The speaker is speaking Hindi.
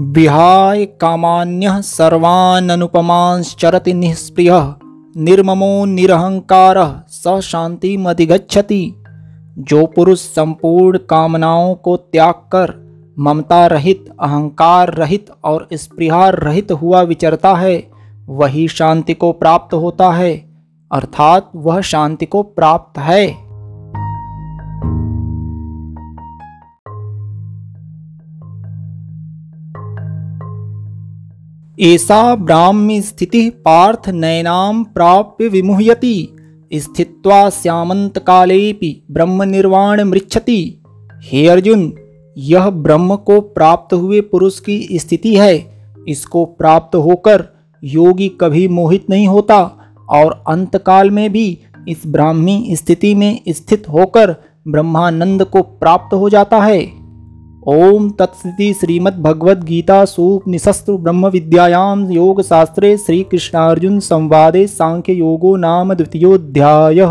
विहाय कामान्यः सर्वाननुपमांश्चरति निःस्पृहः निर्ममो निरहंकार, स शांतिमधिगच्छति जो पुरुष संपूर्ण कामनाओं को त्याग कर ममता रहित अहंकार रहित और स्पृहा रहित हुआ विचरता है, वही शांति को प्राप्त होता है, अर्थात वह शांति को प्राप्त है। ऐसा ब्राह्मी स्थिति पार्थ नैनाम प्राप्य विमुह्यति। स्थित्वा श्यामंत कालेपि ब्रह्म निर्वाण मृक्षति हे अर्जुन, यह ब्रह्म को प्राप्त हुए पुरुष की स्थिति है। इसको प्राप्त होकर योगी कभी मोहित नहीं होता और अंतकाल में भी इस ब्राह्मी स्थिति में स्थित होकर ब्रह्मानंद को प्राप्त हो जाता है। ओम तत्स्थिति श्रीमद्भगवद्गीता गीता सूपनिशस्त्र ब्रह्म विद्यायाम योग शास्त्रे श्री कृष्णार्जुन संवादे सांख्य योगो नाम द्वितीयोध्याय